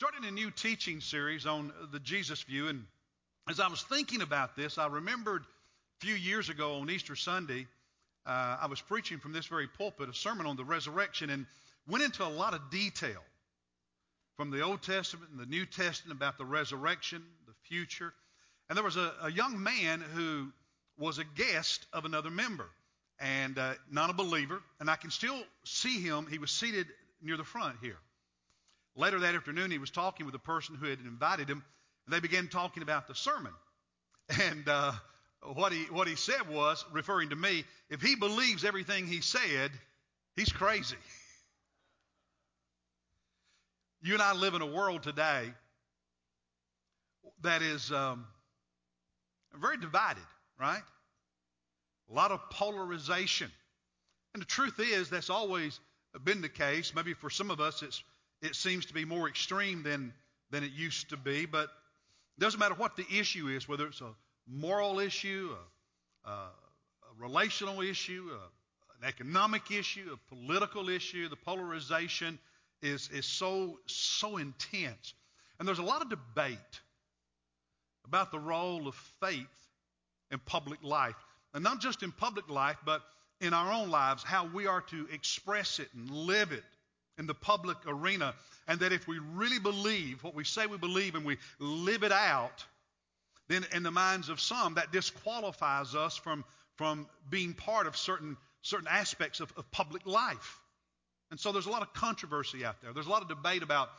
starting a new teaching series on the Jesus view. And as I was thinking about this, I remembered a few years ago on Easter Sunday, uh, I was preaching from this very pulpit a sermon on the resurrection and went into a lot of detail from the Old Testament and the New Testament about the resurrection, the future. And there was a, a young man who was a guest of another member and uh, not a believer. And I can still see him. He was seated near the front here. Later that afternoon, he was talking with the person who had invited him, and they began talking about the sermon. And uh, what he what he said was, referring to me, if he believes everything he said, he's crazy. You and I live in a world today that is um, very divided, right? A lot of polarization. And the truth is, that's always been the case. Maybe for some of us, it's, it seems to be more extreme than, than it used to be. But it doesn't matter what the issue is, whether it's a moral issue, a, a, a relational issue, a, an economic issue, a political issue, the polarization is, is so, so intense. And there's a lot of debate about the role of faith in public life. And not just in public life, but in our own lives, how we are to express it and live it in the public arena. And that if we really believe what we say we believe and we live it out, then in the minds of some, that disqualifies us from, from being part of certain, certain aspects of, of public life. And so there's a lot of controversy out there. There's a lot of debate about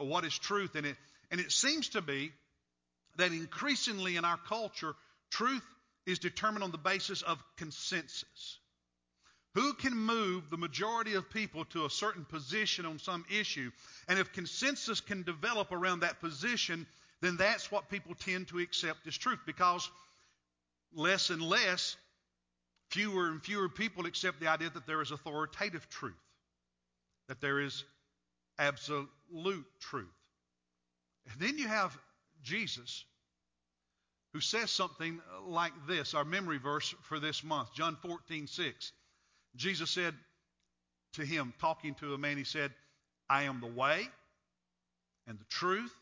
uh, what is truth. And it, and it seems to be that increasingly in our culture, truth is determined on the basis of consensus. Who can move the majority of people to a certain position on some issue? And if consensus can develop around that position, then that's what people tend to accept as truth because less and less, fewer and fewer people accept the idea that there is authoritative truth that there is absolute truth. And then you have Jesus who says something like this, our memory verse for this month, John 14, 6. Jesus said to him, talking to a man, he said, I am the way and the truth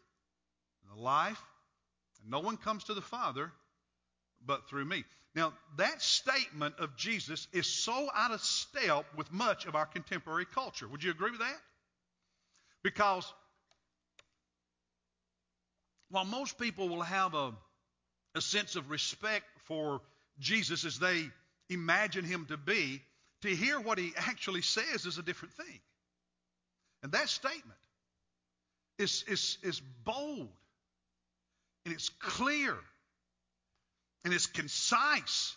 and the life, and no one comes to the Father but through me. Now, that statement of Jesus is so out of step with much of our contemporary culture. Would you agree with that? Because while most people will have a, a sense of respect for Jesus as they imagine him to be, to hear what he actually says is a different thing. And that statement is, is, is bold and it's clear and it's concise.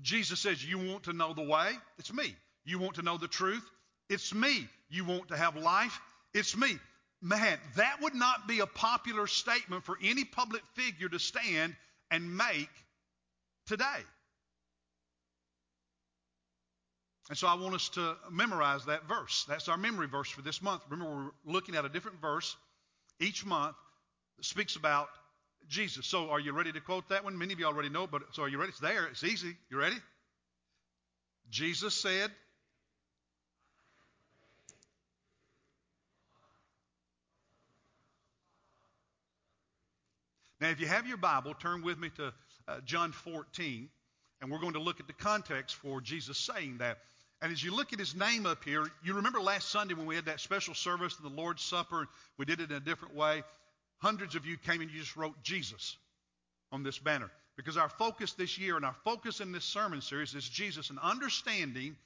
Jesus says, You want to know the way? It's me. You want to know the truth? It's me. You want to have life? It's me. Man, that would not be a popular statement for any public figure to stand and make today. And so I want us to memorize that verse. That's our memory verse for this month. Remember, we're looking at a different verse each month that speaks about Jesus. So are you ready to quote that one? Many of you already know, but so are you ready? It's there. It's easy. You ready? Jesus said, Now, if you have your Bible, turn with me to uh, John 14, and we're going to look at the context for Jesus saying that. And as you look at his name up here, you remember last Sunday when we had that special service, the Lord's Supper, we did it in a different way. Hundreds of you came and you just wrote Jesus on this banner. Because our focus this year and our focus in this sermon series is Jesus and understanding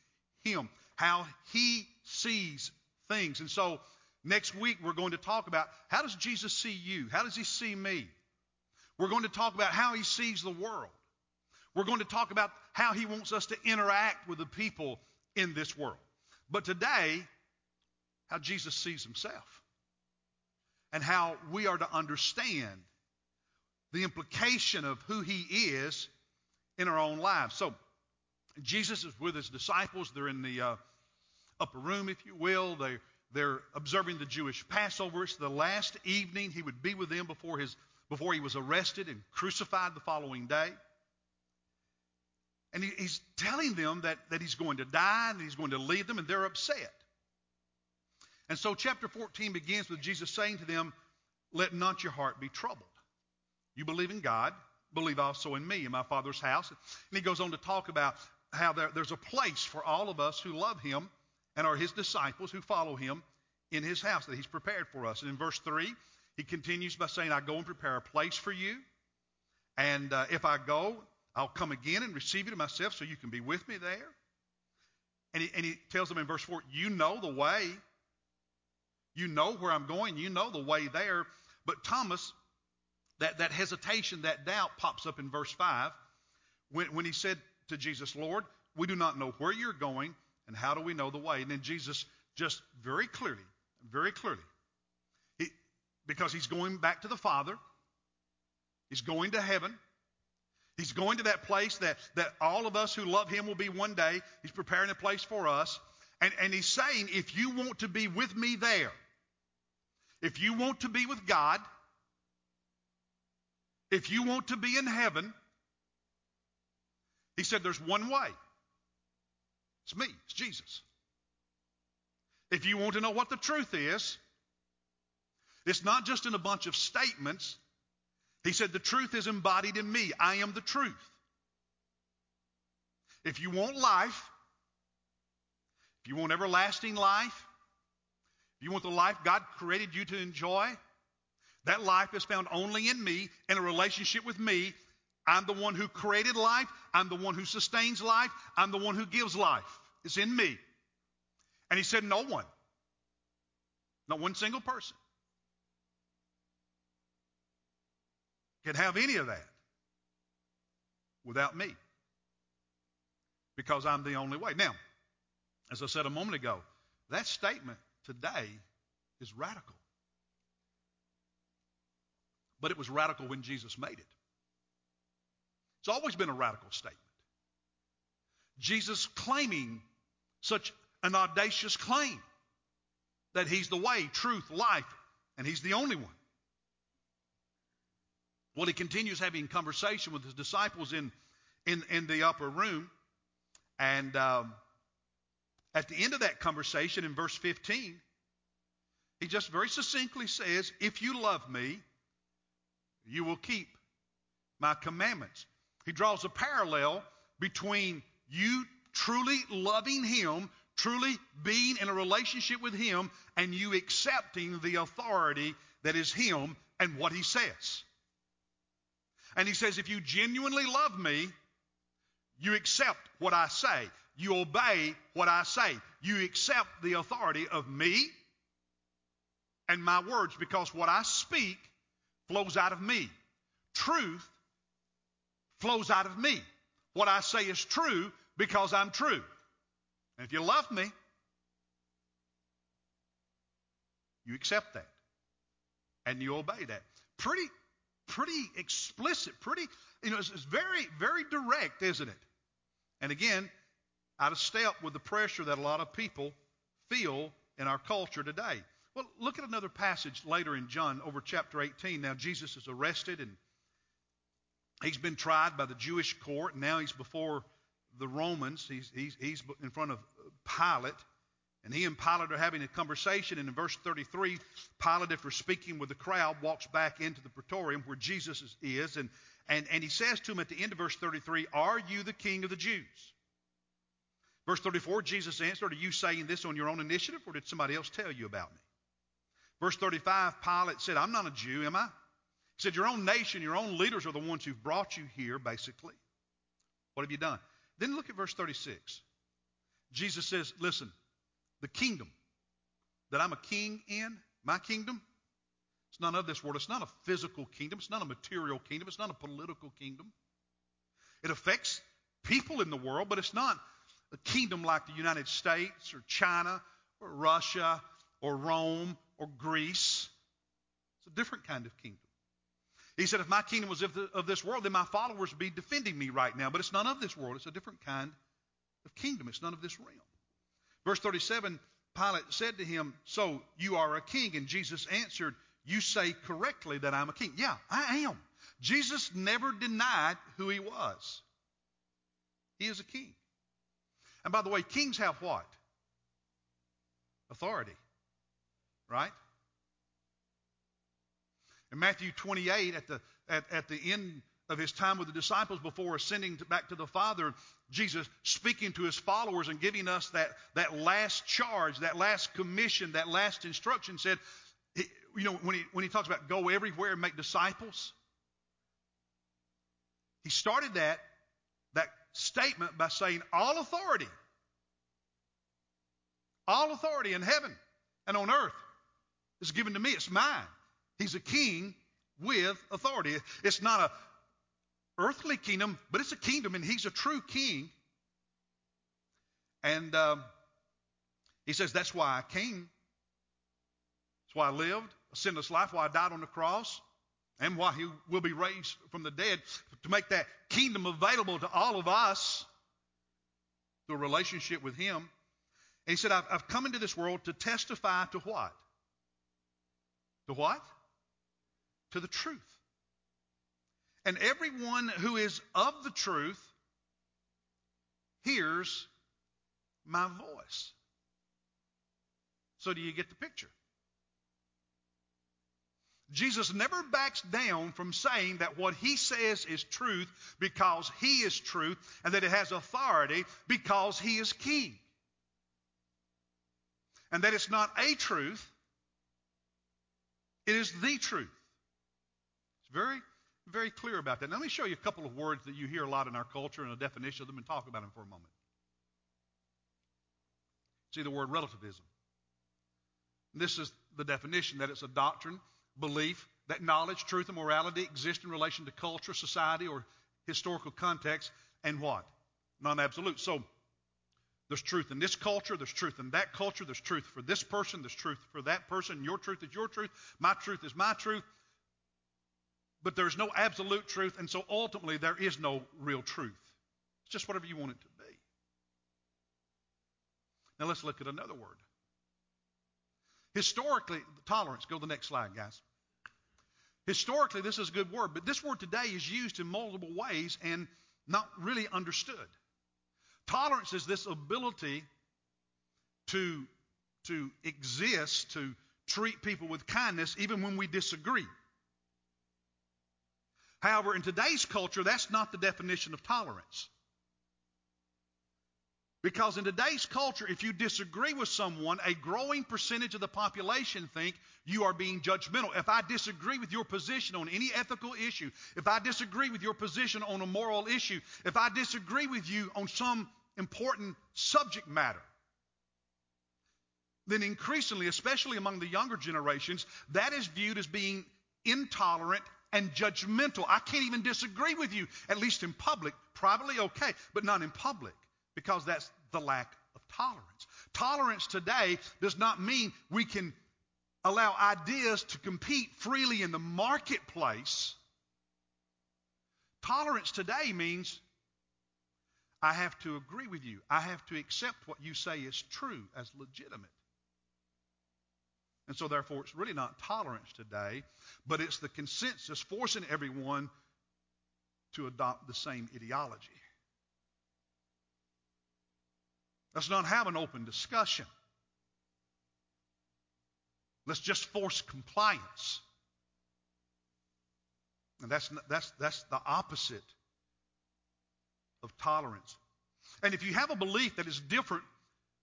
Him, how He sees things. And so next week we're going to talk about how does Jesus see you? How does He see me? We're going to talk about how He sees the world. We're going to talk about how He wants us to interact with the people in this world. But today, how Jesus sees Himself and how we are to understand the implication of who he is in our own lives. So, Jesus is with his disciples. They're in the uh, upper room, if you will. They, they're observing the Jewish Passover. It's the last evening he would be with them before, his, before he was arrested and crucified the following day. And he, he's telling them that, that he's going to die and he's going to leave them, and they're upset. And so, chapter 14 begins with Jesus saying to them, Let not your heart be troubled. You believe in God, believe also in me, in my Father's house. And he goes on to talk about how there, there's a place for all of us who love him and are his disciples who follow him in his house that he's prepared for us. And in verse 3, he continues by saying, I go and prepare a place for you. And uh, if I go, I'll come again and receive you to myself so you can be with me there. And he, and he tells them in verse 4, You know the way. You know where I'm going. You know the way there. But Thomas, that, that hesitation, that doubt pops up in verse 5 when, when he said to Jesus, Lord, we do not know where you're going, and how do we know the way? And then Jesus just very clearly, very clearly, he, because he's going back to the Father, he's going to heaven. He's going to that place that, that all of us who love him will be one day. He's preparing a place for us. And, and he's saying, if you want to be with me there, if you want to be with God, if you want to be in heaven, he said there's one way. It's me, it's Jesus. If you want to know what the truth is, it's not just in a bunch of statements. He said, The truth is embodied in me. I am the truth. If you want life, if you want everlasting life, if you want the life God created you to enjoy, that life is found only in me, in a relationship with me. I'm the one who created life. I'm the one who sustains life. I'm the one who gives life. It's in me. And he said, No one, not one single person, can have any of that without me because I'm the only way. Now, as I said a moment ago, that statement today is radical. But it was radical when Jesus made it. It's always been a radical statement. Jesus claiming such an audacious claim that he's the way, truth, life, and he's the only one. Well, he continues having conversation with his disciples in, in, in the upper room. And um, at the end of that conversation, in verse 15, he just very succinctly says, If you love me, you will keep my commandments. He draws a parallel between you truly loving Him, truly being in a relationship with Him, and you accepting the authority that is Him and what He says. And He says, if you genuinely love me, you accept what I say. You obey what I say. You accept the authority of me and my words because what I speak flows out of me. Truth flows out of me. What I say is true because I'm true. And if you love me, you accept that and you obey that. Pretty, pretty explicit, pretty, you know, it's, it's very, very direct, isn't it? And again, out of step with the pressure that a lot of people feel in our culture today. Well, look at another passage later in John, over chapter 18. Now, Jesus is arrested and he's been tried by the Jewish court, and now he's before the Romans. He's, he's, he's in front of Pilate. And he and Pilate are having a conversation. And in verse 33, Pilate, after speaking with the crowd, walks back into the praetorium where Jesus is. And, and, and he says to him at the end of verse 33, Are you the king of the Jews? Verse 34, Jesus answered, Are you saying this on your own initiative, or did somebody else tell you about me? Verse 35, Pilate said, I'm not a Jew, am I? He said, Your own nation, your own leaders are the ones who've brought you here, basically. What have you done? Then look at verse 36. Jesus says, Listen, the kingdom that I'm a king in, my kingdom, it's none of this world. It's not a physical kingdom. It's not a material kingdom. It's not a political kingdom. It affects people in the world, but it's not a kingdom like the United States or China or Russia or Rome or Greece. It's a different kind of kingdom. He said, if my kingdom was of, the, of this world, then my followers would be defending me right now. But it's none of this world. It's a different kind of kingdom. It's none of this realm. Verse 37, Pilate said to him, So you are a king? And Jesus answered, You say correctly that I'm a king. Yeah, I am. Jesus never denied who he was. He is a king. And by the way, kings have what? Authority. right? In Matthew 28, at the, at, at the end of his time with the disciples before ascending to, back to the Father, Jesus speaking to his followers and giving us that, that last charge, that last commission, that last instruction said, you know, when he, when he talks about go everywhere and make disciples, he started that, that statement by saying, All authority, all authority in heaven and on earth is given to me. It's mine. He's a king with authority. It's not a earthly kingdom, but it's a kingdom, and he's a true king. And um, he says, That's why I came. That's why I lived a sinless life, why I died on the cross, and why he will be raised from the dead to make that kingdom available to all of us through a relationship with him. And he said, I've, I've come into this world to testify to what? To what? To the truth. And everyone who is of the truth hears my voice. So, do you get the picture? Jesus never backs down from saying that what he says is truth because he is truth and that it has authority because he is king. And that it's not a truth, it is the truth. It's very very clear about that. Now, let me show you a couple of words that you hear a lot in our culture and a definition of them and talk about them for a moment. See the word relativism. This is the definition that it's a doctrine, belief, that knowledge, truth, and morality exist in relation to culture, society, or historical context, and what? Non absolute. So, there's truth in this culture, there's truth in that culture, there's truth for this person, there's truth for that person. Your truth is your truth, my truth is my truth but there's no absolute truth, and so ultimately there is no real truth. It's just whatever you want it to be. Now let's look at another word. Historically, tolerance. Go to the next slide, guys. Historically, this is a good word, but this word today is used in multiple ways and not really understood. Tolerance is this ability to, to exist, to treat people with kindness, even when we disagree. However, in today's culture, that's not the definition of tolerance. Because in today's culture, if you disagree with someone, a growing percentage of the population think you are being judgmental. If I disagree with your position on any ethical issue, if I disagree with your position on a moral issue, if I disagree with you on some important subject matter, then increasingly, especially among the younger generations, that is viewed as being intolerant and judgmental. I can't even disagree with you, at least in public. Privately, okay, but not in public, because that's the lack of tolerance. Tolerance today does not mean we can allow ideas to compete freely in the marketplace. Tolerance today means I have to agree with you. I have to accept what you say is true as legitimate. And so, therefore, it's really not tolerance today, but it's the consensus forcing everyone to adopt the same ideology. Let's not have an open discussion. Let's just force compliance. And that's, that's, that's the opposite of tolerance. And if you have a belief that is different,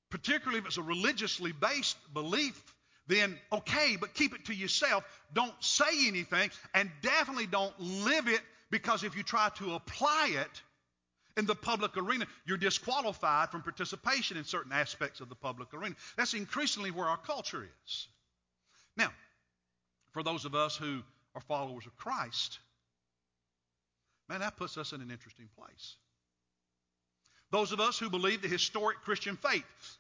particularly if it's a religiously based belief, then okay, but keep it to yourself. Don't say anything, and definitely don't live it because if you try to apply it in the public arena, you're disqualified from participation in certain aspects of the public arena. That's increasingly where our culture is. Now, for those of us who are followers of Christ, man, that puts us in an interesting place. Those of us who believe the historic Christian faith,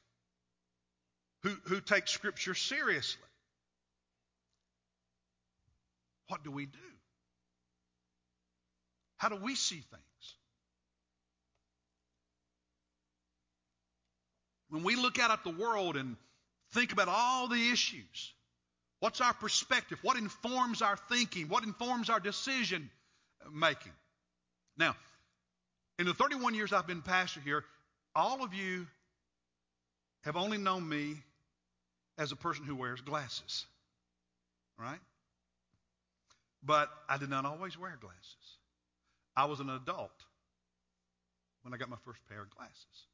who, who take Scripture seriously. What do we do? How do we see things? When we look out at the world and think about all the issues, what's our perspective? What informs our thinking? What informs our decision making? Now, in the 31 years I've been pastor here, all of you have only known me as a person who wears glasses, right? But I did not always wear glasses. I was an adult when I got my first pair of glasses.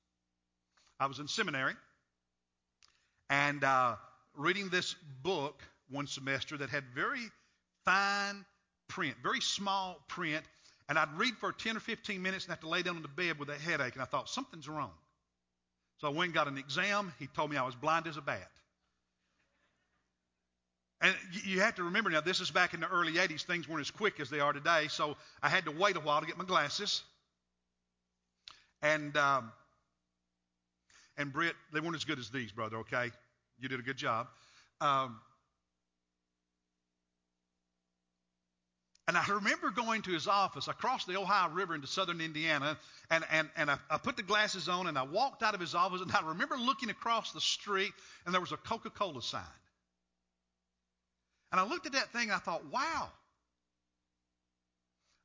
I was in seminary and uh, reading this book one semester that had very fine print, very small print, and I'd read for 10 or 15 minutes and have to lay down on the bed with a headache, and I thought, something's wrong. So I went and got an exam. He told me I was blind as a bat. And you have to remember now, this is back in the early 80s. Things weren't as quick as they are today, so I had to wait a while to get my glasses. And um, and Britt, they weren't as good as these, brother. Okay, you did a good job. Um, And I remember going to his office. I crossed the Ohio River into southern Indiana, and, and, and I, I, put the glasses on, and I walked out of his office, and I remember looking across the street, and there was a Coca Cola sign. And I looked at that thing, and I thought, wow,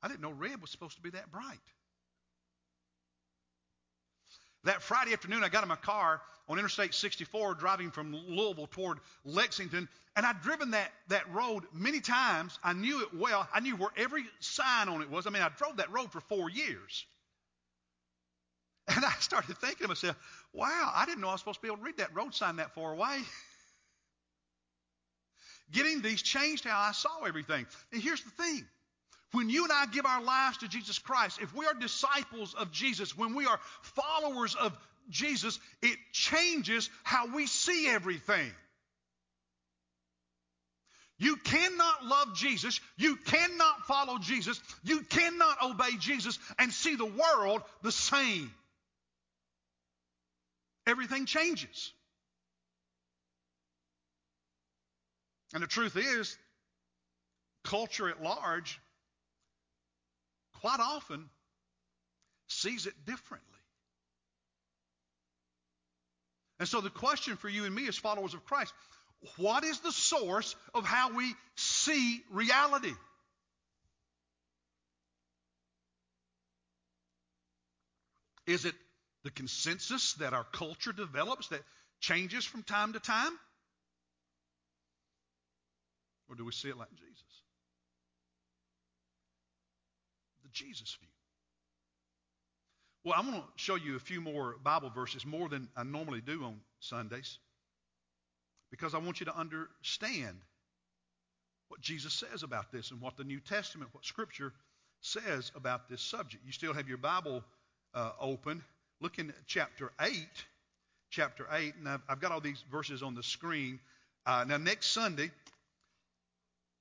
I didn't know red was supposed to be that bright. That Friday afternoon, I got in my car on Interstate 64 driving from Louisville toward Lexington, and I'd driven that, that road many times. I knew it well. I knew where every sign on it was. I mean, I drove that road for four years. And I started thinking to myself, wow, I didn't know I was supposed to be able to read that road sign that far away. Getting these changed how I saw everything. And here's the thing when you and I give our lives to Jesus Christ, if we are disciples of Jesus, when we are followers of Jesus, it changes how we see everything. You cannot love Jesus, you cannot follow Jesus, you cannot obey Jesus and see the world the same. Everything changes. And the truth is, culture at large quite often sees it differently. And so the question for you and me as followers of Christ, what is the source of how we see reality? Is it the consensus that our culture develops that changes from time to time? Or do we see it like Jesus? The Jesus view. Well, I'm going to show you a few more Bible verses, more than I normally do on Sundays, because I want you to understand what Jesus says about this and what the New Testament, what Scripture says about this subject. You still have your Bible uh, open. Look in chapter 8. Chapter 8, and I've, I've got all these verses on the screen. Uh, now, next Sunday,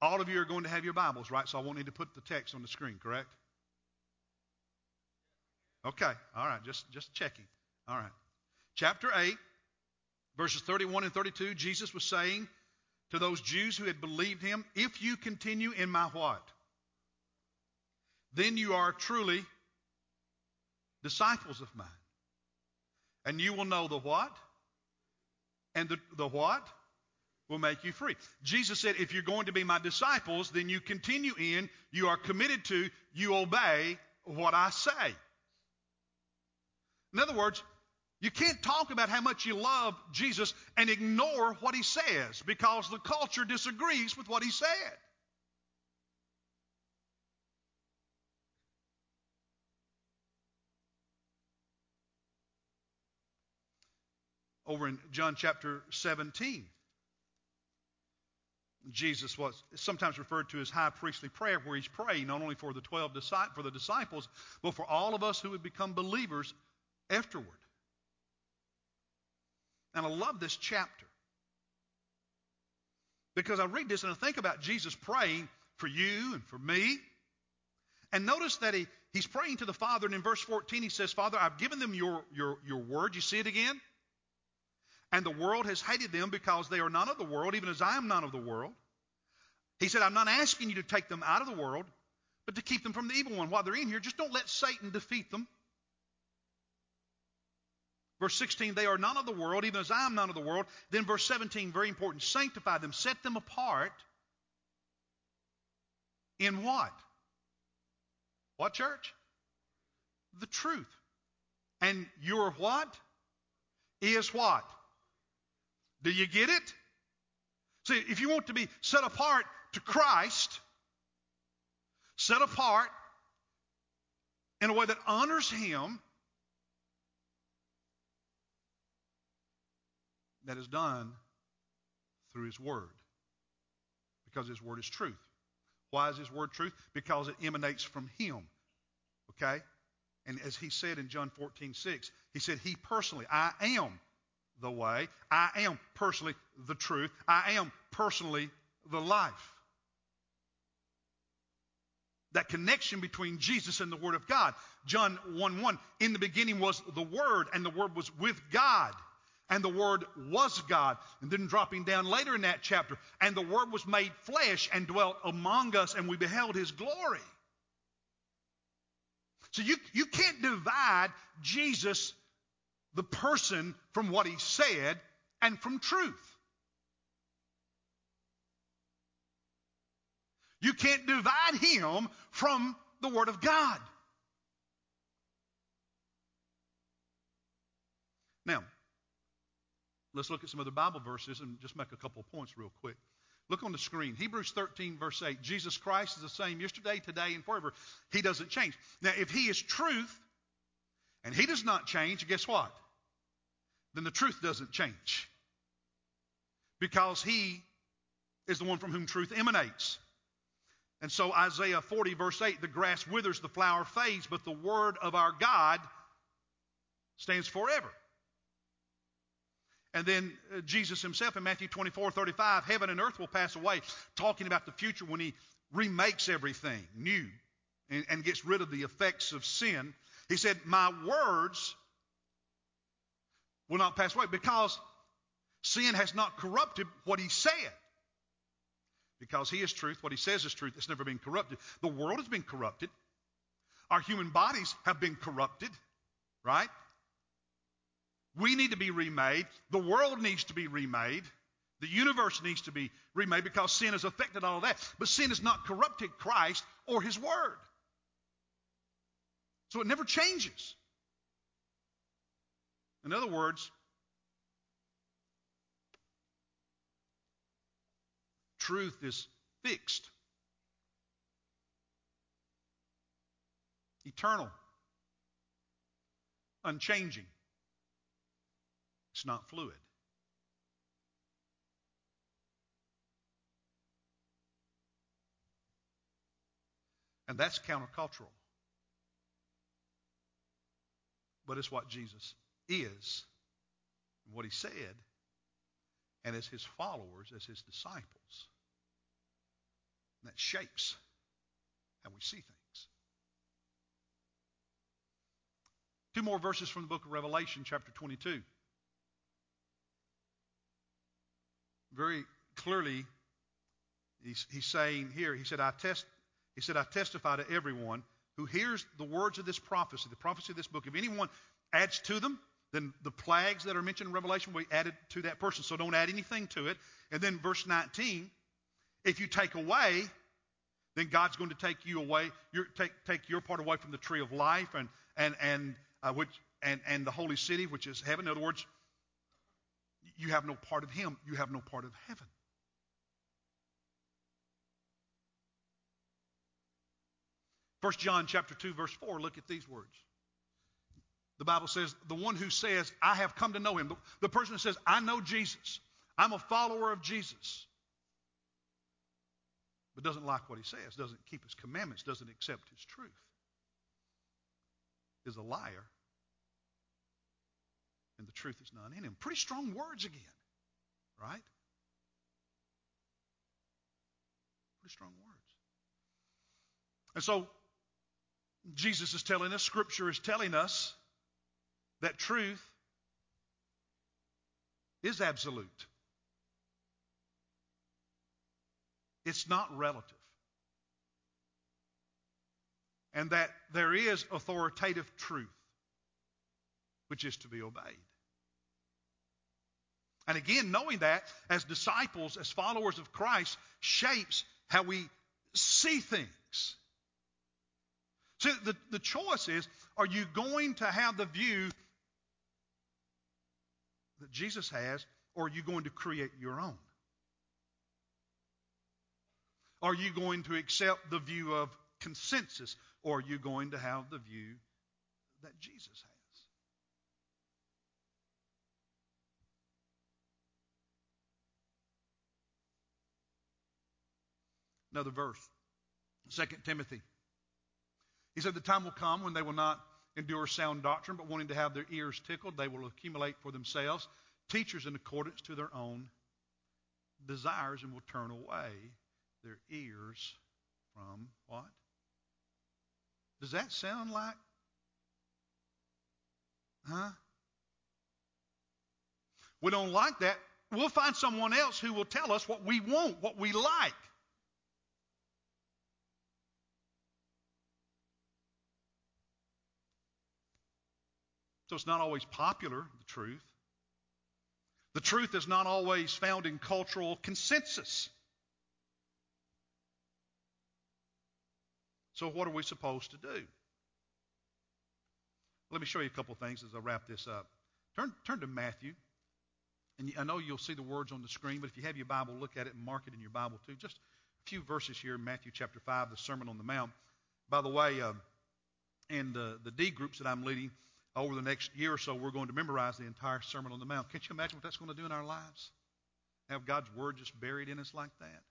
all of you are going to have your Bibles, right? So I won't need to put the text on the screen, correct? Okay, all right, just, just checking. All right. Chapter 8, verses 31 and 32, Jesus was saying to those Jews who had believed him, If you continue in my what? Then you are truly disciples of mine. And you will know the what? And the, the what? Will make you free. Jesus said, if you're going to be my disciples, then you continue in, you are committed to, you obey what I say. In other words, you can't talk about how much you love Jesus and ignore what he says because the culture disagrees with what he said. Over in John chapter 17, Jesus was sometimes referred to as high priestly prayer, where he's praying not only for the 12 for the disciples, but for all of us who would become believers afterward. And I love this chapter because I read this and I think about Jesus praying for you and for me. And notice that he, he's praying to the Father, and in verse 14 he says, Father, I've given them your, your, your word. You see it again? And the world has hated them because they are none of the world, even as I am none of the world. He said, I'm not asking you to take them out of the world, but to keep them from the evil one. While they're in here, just don't let Satan defeat them. Verse 16, they are none of the world, even as I am none of the world. Then verse 17, very important, sanctify them, set them apart. In what? What church? The truth. And your what? Is what? Do you get it? See, if you want to be set apart to Christ, set apart in a way that honors Him, that is done through His Word. Because His Word is truth. Why is His Word truth? Because it emanates from Him. Okay? And as He said in John 14, 6, He said, He personally, I am the way. I am personally the truth. I am personally the life. That connection between Jesus and the Word of God. John 1 1. In the beginning was the Word, and the Word was with God and the Word was God. And then dropping down later in that chapter, and the Word was made flesh and dwelt among us, and we beheld His glory. So you, you can't divide Jesus, the person, from what He said and from truth. You can't divide Him from the Word of God. Now, Let's look at some other Bible verses and just make a couple points real quick. Look on the screen. Hebrews 13, verse 8. Jesus Christ is the same yesterday, today, and forever. He doesn't change. Now, if He is truth and He does not change, guess what? Then the truth doesn't change. Because He is the one from whom truth emanates. And so, Isaiah 40, verse 8 the grass withers, the flower fades, but the word of our God stands forever. And then uh, Jesus himself in Matthew 24, 35, heaven and earth will pass away, talking about the future when he remakes everything new and, and gets rid of the effects of sin. He said, My words will not pass away because sin has not corrupted what he said. Because he is truth, what he says is truth, it's never been corrupted. The world has been corrupted. Our human bodies have been corrupted, right? We need to be remade. The world needs to be remade. The universe needs to be remade because sin has affected all of that. But sin has not corrupted Christ or His Word. So it never changes. In other words, truth is fixed, eternal, unchanging. It's not fluid. And that's countercultural. But it's what Jesus is, what he said, and as his followers, as his disciples. And that shapes how we see things. Two more verses from the book of Revelation, chapter 22. very clearly, he's, he's saying here, he said, I test, he said, I testify to everyone who hears the words of this prophecy, the prophecy of this book. If anyone adds to them, then the plagues that are mentioned in Revelation will be added to that person. So don't add anything to it. And then verse 19, if you take away, then God's going to take you away, your, take, take your part away from the tree of life and, and, and, uh, which, and, and the holy city, which is heaven. In other words, you have no part of him, you have no part of heaven. First John chapter 2 verse 4 look at these words. The Bible says the one who says I have come to know him the, the person who says I know Jesus I'm a follower of Jesus but doesn't like what he says doesn't keep his commandments doesn't accept his truth is a liar and the truth is not in him. Pretty strong words again, right? Pretty strong words. And so, Jesus is telling us, Scripture is telling us that truth is absolute. It's not relative. And that there is authoritative truth which is to be obeyed. And again, knowing that as disciples, as followers of Christ, shapes how we see things. So the, the choice is are you going to have the view that Jesus has, or are you going to create your own? Are you going to accept the view of consensus? Or are you going to have the view that Jesus has? Another verse, 2 Timothy. He said, The time will come when they will not endure sound doctrine, but wanting to have their ears tickled, they will accumulate for themselves teachers in accordance to their own desires and will turn away their ears from what? Does that sound like? Huh? We don't like that. We'll find someone else who will tell us what we want, what we like. So it's not always popular, the truth. The truth is not always found in cultural consensus. So, what are we supposed to do? Let me show you a couple things as I wrap this up. Turn, turn to Matthew. And I know you'll see the words on the screen, but if you have your Bible, look at it and mark it in your Bible too. Just a few verses here in Matthew chapter 5, the Sermon on the Mount. By the way, uh, in the, the D groups that I'm leading, over the next year or so, we're going to memorize the entire Sermon on the Mount. Can't you imagine what that's going to do in our lives? Have God's Word just buried in us like that?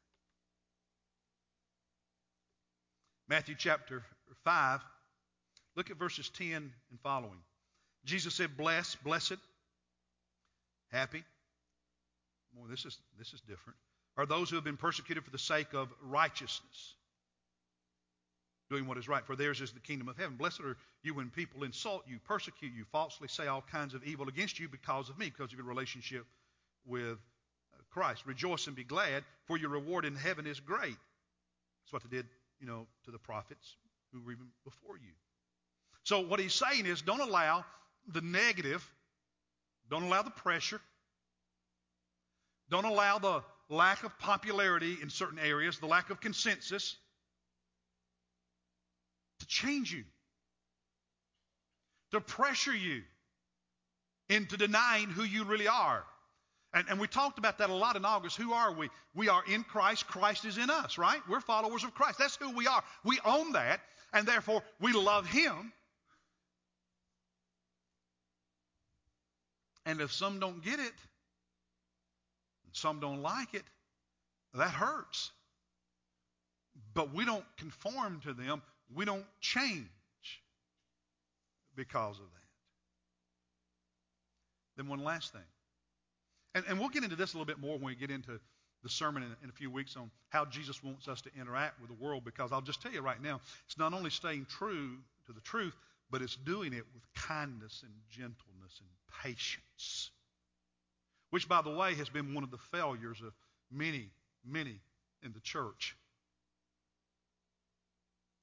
Matthew chapter 5, look at verses 10 and following. Jesus said, Blessed, blessed, happy. Boy, this is, this is different. Are those who have been persecuted for the sake of righteousness doing what is right, for theirs is the kingdom of heaven. Blessed are you when people insult you, persecute you, falsely say all kinds of evil against you because of me, because of your relationship with uh, Christ. Rejoice and be glad, for your reward in heaven is great. That's what they did, you know, to the prophets who were even before you. So what he's saying is don't allow the negative, don't allow the pressure, don't allow the lack of popularity in certain areas, the lack of consensus, to change you, to pressure you into denying who you really are. And, and, we talked about that a lot in August. Who are we? We are in Christ. Christ is in us, right? We're followers of Christ. That's who we are. We own that, and therefore we love Him. And if some don't get it, some don't like it, that hurts. But we don't conform to them. We don't change because of that. Then, one last thing. And, and we'll get into this a little bit more when we get into the sermon in, in, a few weeks on how Jesus wants us to interact with the world because I'll just tell you right now, it's not only staying true to the truth, but it's doing it with kindness and gentleness and patience. Which, by the way, has been one of the failures of many, many in the church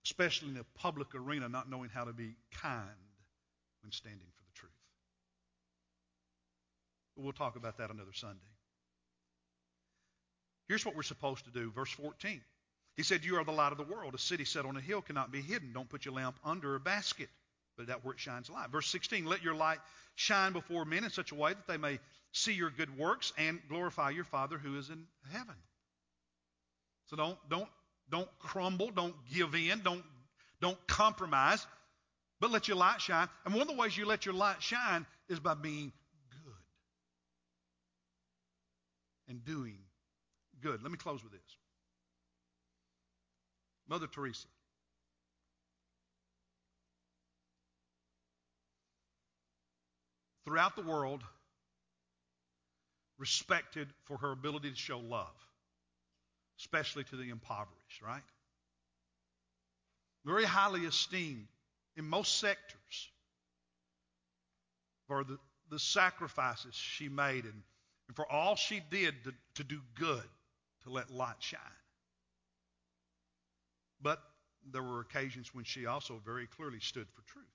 especially in a public arena, not knowing how to be kind when standing for the truth. But we'll talk about that another Sunday. Here's what we're supposed to do. Verse 14. He said, You are the light of the world. A city set on a hill cannot be hidden. Don't put your lamp under a basket, but that where it shines light. Verse 16. Let your light shine before men in such a way that they may see your good works and glorify your Father who is in heaven. So don't, don't don't crumble. Don't give in. Don't, don't compromise. But let your light shine. And one of the ways you let your light shine is by being good and doing good. Let me close with this. Mother Teresa. Throughout the world, respected for her ability to show love especially to the impoverished, right? Very highly esteemed in most sectors for the, the sacrifices she made and, and for all she did to, to do good, to let light shine. But there were occasions when she also very clearly stood for truth.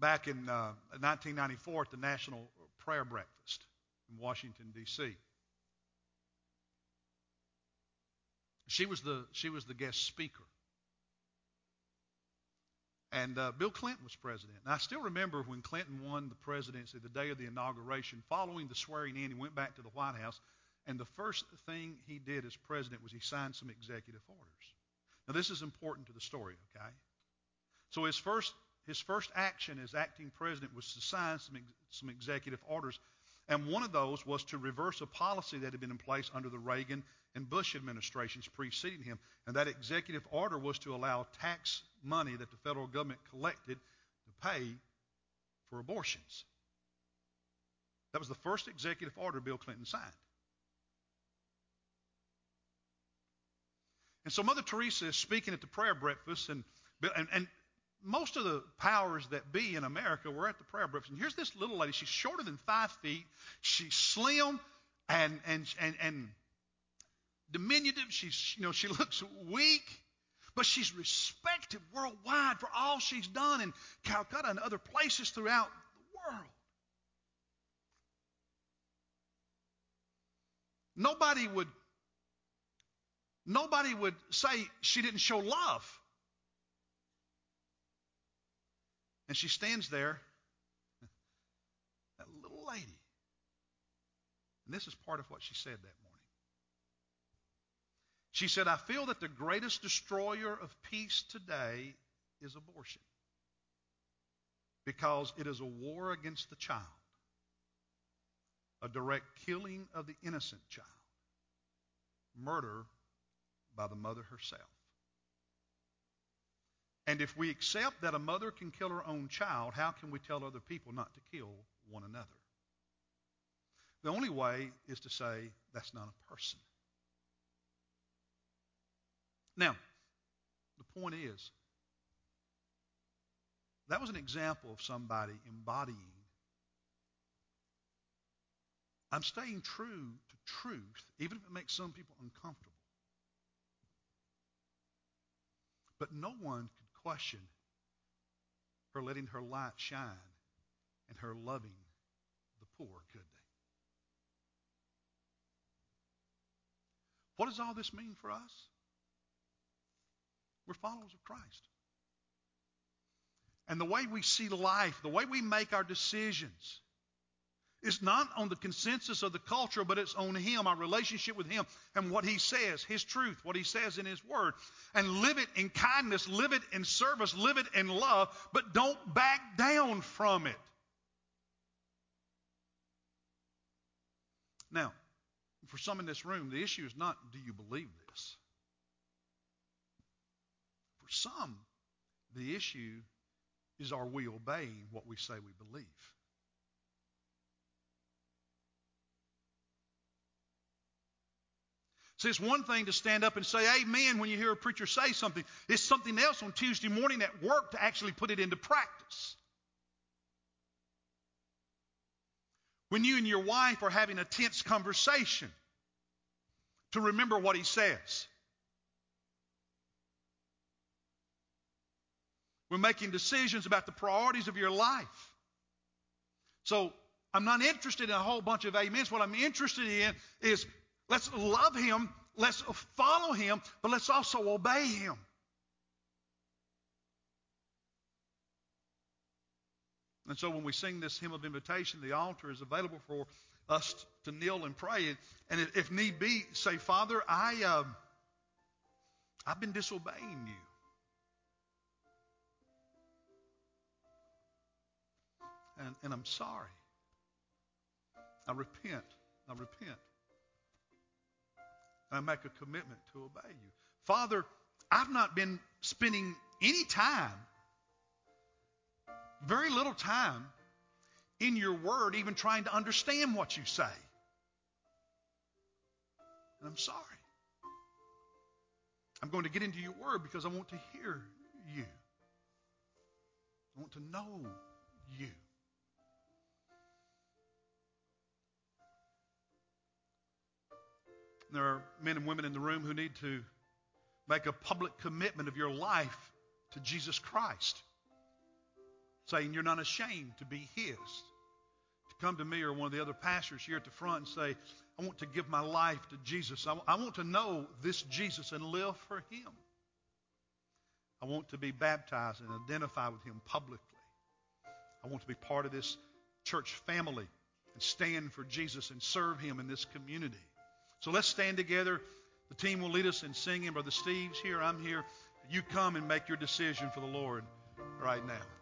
Back in uh, 1994 at the National Prayer Breakfast in Washington, D.C., She was the, she was the guest speaker. And uh, Bill Clinton was president. And I still remember when Clinton won the presidency, the day of the inauguration, following the swearing in, he went back to the White House And the first thing he did as president was he signed some executive orders. Now, this is important to the story, okay? So his first, his first action as acting president was to sign some, some executive orders. And one of those was to reverse a policy that had been in place under the Reagan and Bush administrations preceding him. And that executive order was to allow tax money that the federal government collected to pay for abortions. That was the first executive order Bill Clinton signed. And so Mother Teresa is speaking at the prayer breakfast, and, and, and most of the powers that be in America were at the prayer breakfast. And here's this little lady. She's shorter than five feet. She's slim and and and, and diminutive. She's you know she looks weak, but she's respected worldwide for all she's done in Calcutta and other places throughout the world. Nobody would nobody would say she didn't show love. And she stands there, that little lady. And this is part of what she said that morning. She said, I feel that the greatest destroyer of peace today is abortion because it is a war against the child a direct killing of the innocent child, murder by the mother herself. And if we accept that a mother can kill her own child, how can we tell other people not to kill one another? The only way is to say that's not a person. Now, the point is, that was an example of somebody embodying I'm staying true to truth, even if it makes some people uncomfortable. But no one could question her letting her light shine and her loving the poor, could they? What does all this mean for us? We're followers of Christ. And the way we see life, the way we make our decisions, is not on the consensus of the culture, but it's on Him, our relationship with Him, and what He says, His truth, what He says in His Word. And live it in kindness, live it in service, live it in love, but don't back down from it. Now, for some in this room, the issue is not do you believe this? For some, the issue is are we obeying what we say we believe? See, it's one thing to stand up and say amen when you hear a preacher say something. It's something else on Tuesday morning at work to actually put it into practice. When you and your wife are having a tense conversation, to remember what he says. We're making decisions about the priorities of your life. So I'm not interested in a whole bunch of amens. What I'm interested in is Let's love him, let's follow him, but let's also obey him. And so when we sing this hymn of invitation, the altar is available for us to kneel and pray. And if need be, say, Father, I, uh, I've been disobeying you. And, and I'm sorry. I repent. I repent. I make a commitment to obey you. Father, I've not been spending any time, very little time, in your word, even trying to understand what you say. And I'm sorry. I'm going to get into your word because I want to hear you. I want to know you. There are men and women in the room who need to make a public commitment of your life to Jesus Christ, saying you're not ashamed to be His. To come to me or one of the other pastors here at the front and say, I want to give my life to Jesus. I, want to know this Jesus and live for Him. I want to be baptized and identify with Him publicly. I want to be part of this church family and stand for Jesus and serve Him in this community. So let's stand together. The team will lead us in singing. Brother Steve's here. I'm here. You come and make your decision for the Lord right now.